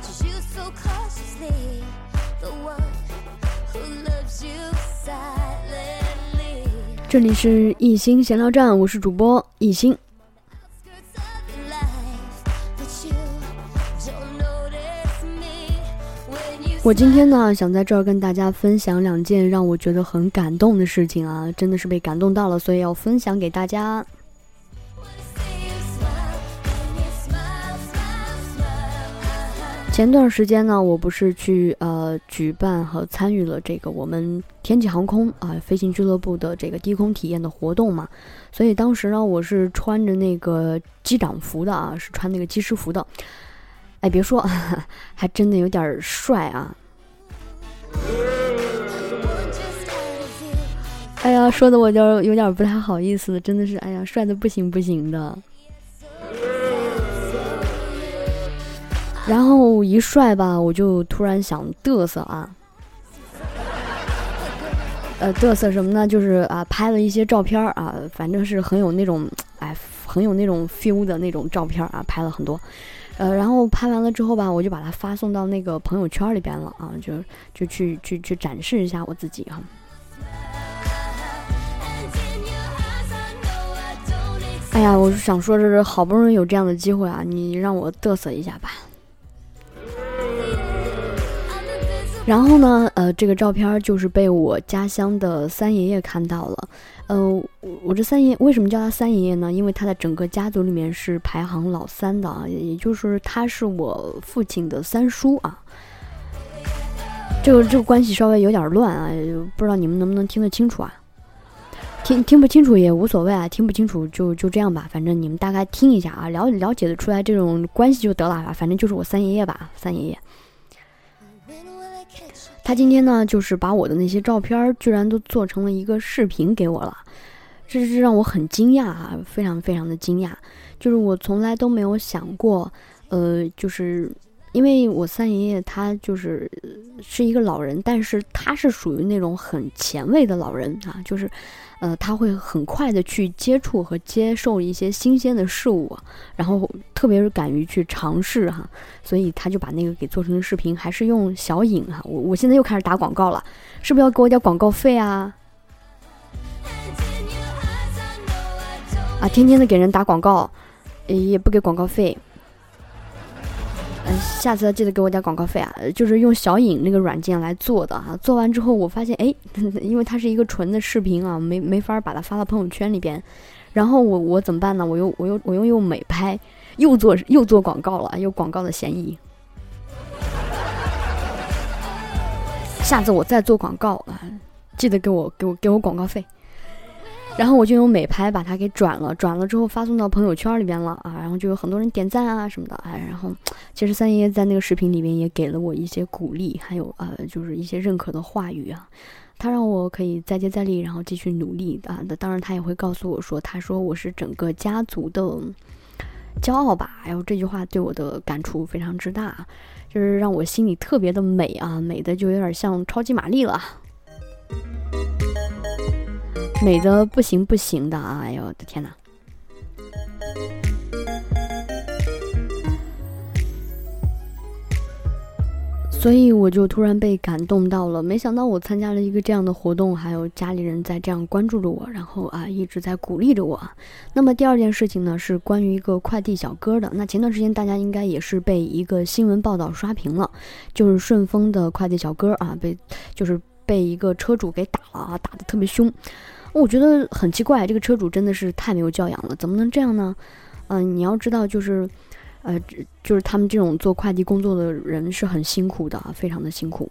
to you so close to me，the one who loves you。这里是一心闲聊站，我是主播一心。我今天呢，想在这儿跟大家分享两件让我觉得很感动的事情啊，真的是被感动到了，所以要分享给大家。前段时间呢，我不是去呃举办和参与了这个我们天际航空啊、飞行俱乐部的这个低空体验的活动嘛，所以当时呢，我是穿着那个机长服的啊，是穿那个机师服的。哎，别说，还真的有点帅啊！哎呀，说的我就有点不太好意思，真的是，哎呀，帅的不行不行的。然后一帅吧，我就突然想嘚瑟啊，呃，嘚瑟什么呢？就是啊，拍了一些照片啊，反正是很有那种，哎，很有那种 feel 的那种照片啊，拍了很多。呃，然后拍完了之后吧，我就把它发送到那个朋友圈里边了啊，就就去去去展示一下我自己哈、哎呀，我是想说，这是好不容易有这样的机会啊，你让我嘚瑟一下吧。然后呢，呃，这个照片就是被我家乡的三爷爷看到了。呃，我这三爷为什么叫他三爷爷呢？因为他在整个家族里面是排行老三的啊，也就是他是我父亲的三叔啊。这个这个关系稍微有点乱啊，不知道你们能不能听得清楚啊？听听不清楚也无所谓啊，听不清楚就就这样吧，反正你们大概听一下啊，了了解的出来这种关系就得了啊，反正就是我三爷爷吧，三爷爷。他今天呢，就是把我的那些照片儿居然都做成了一个视频给我了，这是让我很惊讶啊，非常非常的惊讶。就是我从来都没有想过，呃，就是因为我三爷爷他就是是一个老人，但是他是属于那种很前卫的老人啊，就是，呃，他会很快的去接触和接受一些新鲜的事物，然后特别是敢于去尝试哈、所以他就把那个给做成视频，还是用小影哈、我我现在又开始打广告了，是不是要给我点广告费啊？啊，天天的给人打广告，也不给广告费。下次要记得给我点广告费啊！就是用小影那个软件来做的哈、做完之后我发现，哎，因为它是一个纯的视频啊，没没法把它发到朋友圈里边。然后我我怎么办呢？我又我又我又用美拍，又做又做广告了，有广告的嫌疑。下次我再做广告啊，记得给我给我给我广告费。然后我就用美拍把它给转了，转了之后发送到朋友圈里边了啊，然后就有很多人点赞啊什么的，哎，然后 其实三爷爷在那个视频里面也给了我一些鼓励，还有呃就是一些认可的话语啊，他让我可以再接再厉，然后继续努力啊，那当然他也会告诉我说，他说我是整个家族的骄傲吧，哎呦这句话对我的感触非常之大，就是让我心里特别的美啊，美的就有点像超级玛丽了。美的不行不行的啊！哎呦我的天哪！所以我就突然被感动到了，没想到我参加了一个这样的活动，还有家里人在这样关注着我，然后啊一直在鼓励着我。那么第二件事情呢，是关于一个快递小哥的。那前段时间大家应该也是被一个新闻报道刷屏了，就是顺丰的快递小哥啊，被就是被一个车主给打了啊，打得特别凶。我觉得很奇怪，这个车主真的是太没有教养了，怎么能这样呢？嗯、你要知道，就是，呃，就是他们这种做快递工作的人是很辛苦的，非常的辛苦。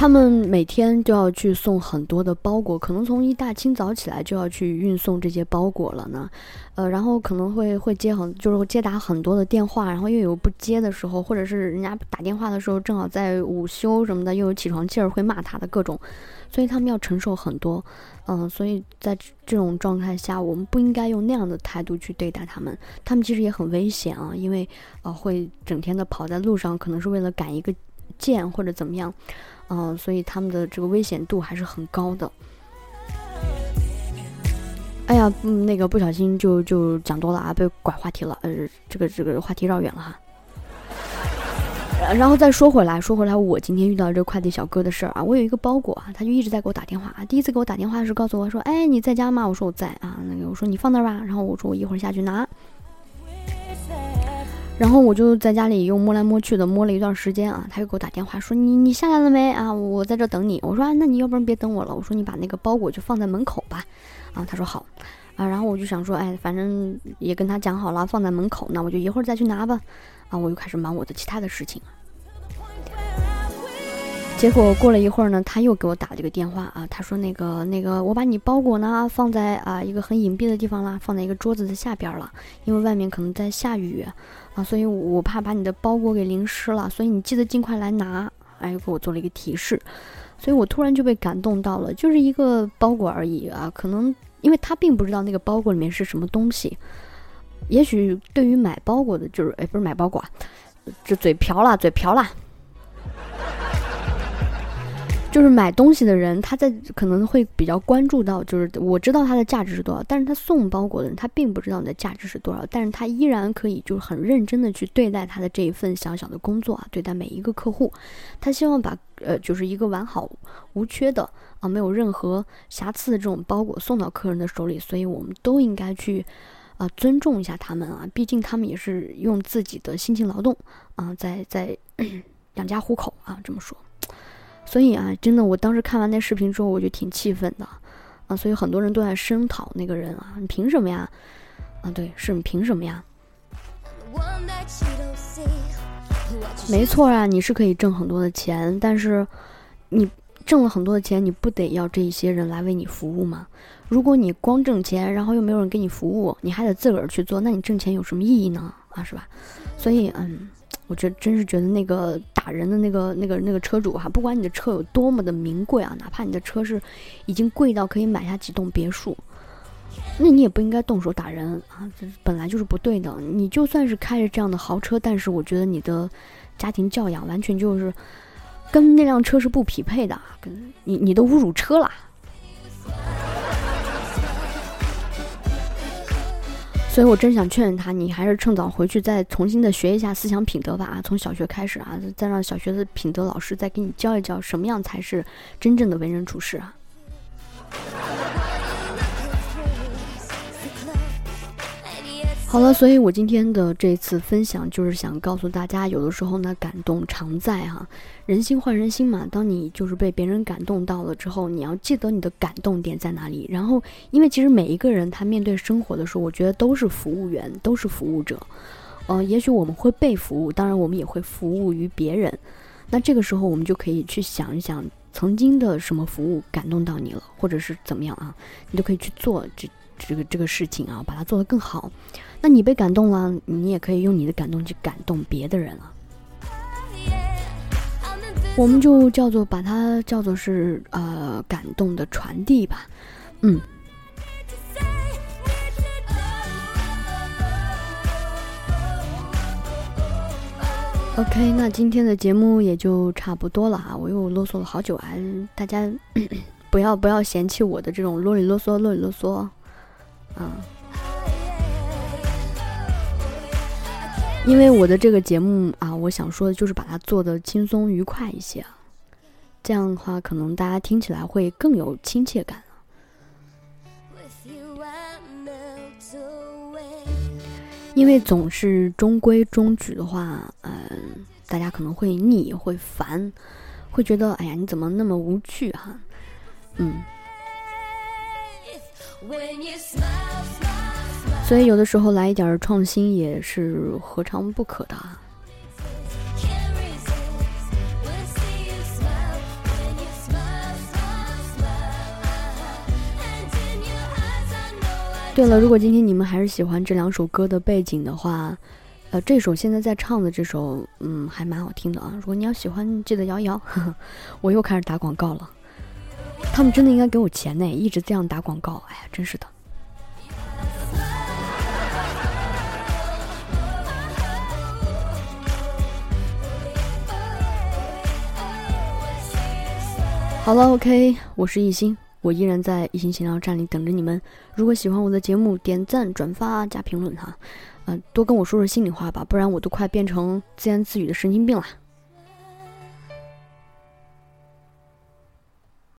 他们每天都要去送很多的包裹，可能从一大清早起来就要去运送这些包裹了呢，呃，然后可能会会接很就是接打很多的电话，然后又有不接的时候，或者是人家打电话的时候正好在午休什么的，又有起床气儿会骂他的各种，所以他们要承受很多，嗯、所以在这这种状态下，我们不应该用那样的态度去对待他们，他们其实也很危险啊，因为呃会整天的跑在路上，可能是为了赶一个。贱或者怎么样，嗯、所以他们的这个危险度还是很高的。哎呀，嗯，那个不小心就就讲多了啊，被拐话题了，呃，这个这个话题绕远了哈。然后再说回来，说回来，我今天遇到这个快递小哥的事儿啊，我有一个包裹啊，他就一直在给我打电话啊。第一次给我打电话是告诉我说，哎，你在家吗？我说我在啊。那个我说你放那儿吧，然后我说我一会儿下去拿。然后我就在家里又摸来摸去的摸了一段时间啊，他又给我打电话说你你下来了没啊？我在这等你。我说啊，那你要不然别等我了，我说你把那个包裹就放在门口吧。啊，他说好。啊，然后我就想说，哎，反正也跟他讲好了，放在门口，那我就一会儿再去拿吧。啊，我又开始忙我的其他的事情。结果过了一会儿呢，他又给我打了这个电话啊，他说那个那个，我把你包裹呢放在啊一个很隐蔽的地方啦，放在一个桌子的下边了，因为外面可能在下雨啊，所以我怕把你的包裹给淋湿了，所以你记得尽快来拿。哎，又给我做了一个提示，所以我突然就被感动到了，就是一个包裹而已啊，可能因为他并不知道那个包裹里面是什么东西，也许对于买包裹的，就是哎不是买包裹啊，这嘴瓢了，嘴瓢了。就是买东西的人，他在可能会比较关注到，就是我知道它的价值是多少，但是他送包裹的人，他并不知道你的价值是多少，但是他依然可以就是很认真的去对待他的这一份小小的工作啊，对待每一个客户，他希望把呃就是一个完好无缺的啊，没有任何瑕疵的这种包裹送到客人的手里，所以我们都应该去啊尊重一下他们啊，毕竟他们也是用自己的辛勤劳动啊，在在 养家糊口啊，这么说。所以啊，真的，我当时看完那视频之后，我就挺气愤的，啊，所以很多人都在声讨那个人啊，你凭什么呀？啊，对，是你凭什么呀？没错啊，你是可以挣很多的钱，但是你挣了很多的钱，你不得要这一些人来为你服务吗？如果你光挣钱，然后又没有人给你服务，你还得自个儿去做，那你挣钱有什么意义呢？啊，是吧？所以，嗯。我觉得真是觉得那个打人的那个那个那个车主哈，不管你的车有多么的名贵啊，哪怕你的车是已经贵到可以买下几栋别墅，那你也不应该动手打人啊，这本来就是不对的。你就算是开着这样的豪车，但是我觉得你的家庭教养完全就是跟那辆车是不匹配的，跟你你都侮辱车了。所以，我真想劝劝他，你还是趁早回去再重新的学一下思想品德吧啊！从小学开始啊，再让小学的品德老师再给你教一教，什么样才是真正的为人处事啊！好了，所以我今天的这次分享就是想告诉大家，有的时候呢，感动常在哈，人心换人心嘛。当你就是被别人感动到了之后，你要记得你的感动点在哪里。然后，因为其实每一个人他面对生活的时候，我觉得都是服务员，都是服务者。呃、也许我们会被服务，当然我们也会服务于别人。那这个时候，我们就可以去想一想，曾经的什么服务感动到你了，或者是怎么样啊，你就可以去做这这个这个事情啊，把它做得更好。那你被感动了，你也可以用你的感动去感动别的人了。我们就叫做把它叫做是呃感动的传递吧，嗯。OK，那今天的节目也就差不多了哈，我又啰嗦了好久啊，大家 不要不要嫌弃我的这种啰里啰嗦啰里啰嗦，啊。因为我的这个节目啊，我想说的就是把它做的轻松愉快一些啊，这样的话可能大家听起来会更有亲切感。因为总是中规中矩的话，嗯、大家可能会腻、会烦，会觉得哎呀，你怎么那么无趣哈、嗯。所以有的时候来一点创新也是何尝不可的。对了，如果今天你们还是喜欢这两首歌的背景的话，呃，这首现在在唱的这首，嗯，还蛮好听的啊。如果你要喜欢，记得摇一摇。呵 呵我又开始打广告了，他们真的应该给我钱呢，一直这样打广告，哎呀，真是的。好了，OK，我是艺兴，我依然在艺兴闲聊站里等着你们。如果喜欢我的节目，点赞、转发、加评论哈，嗯、多跟我说说心里话吧，不然我都快变成自言自语的神经病了。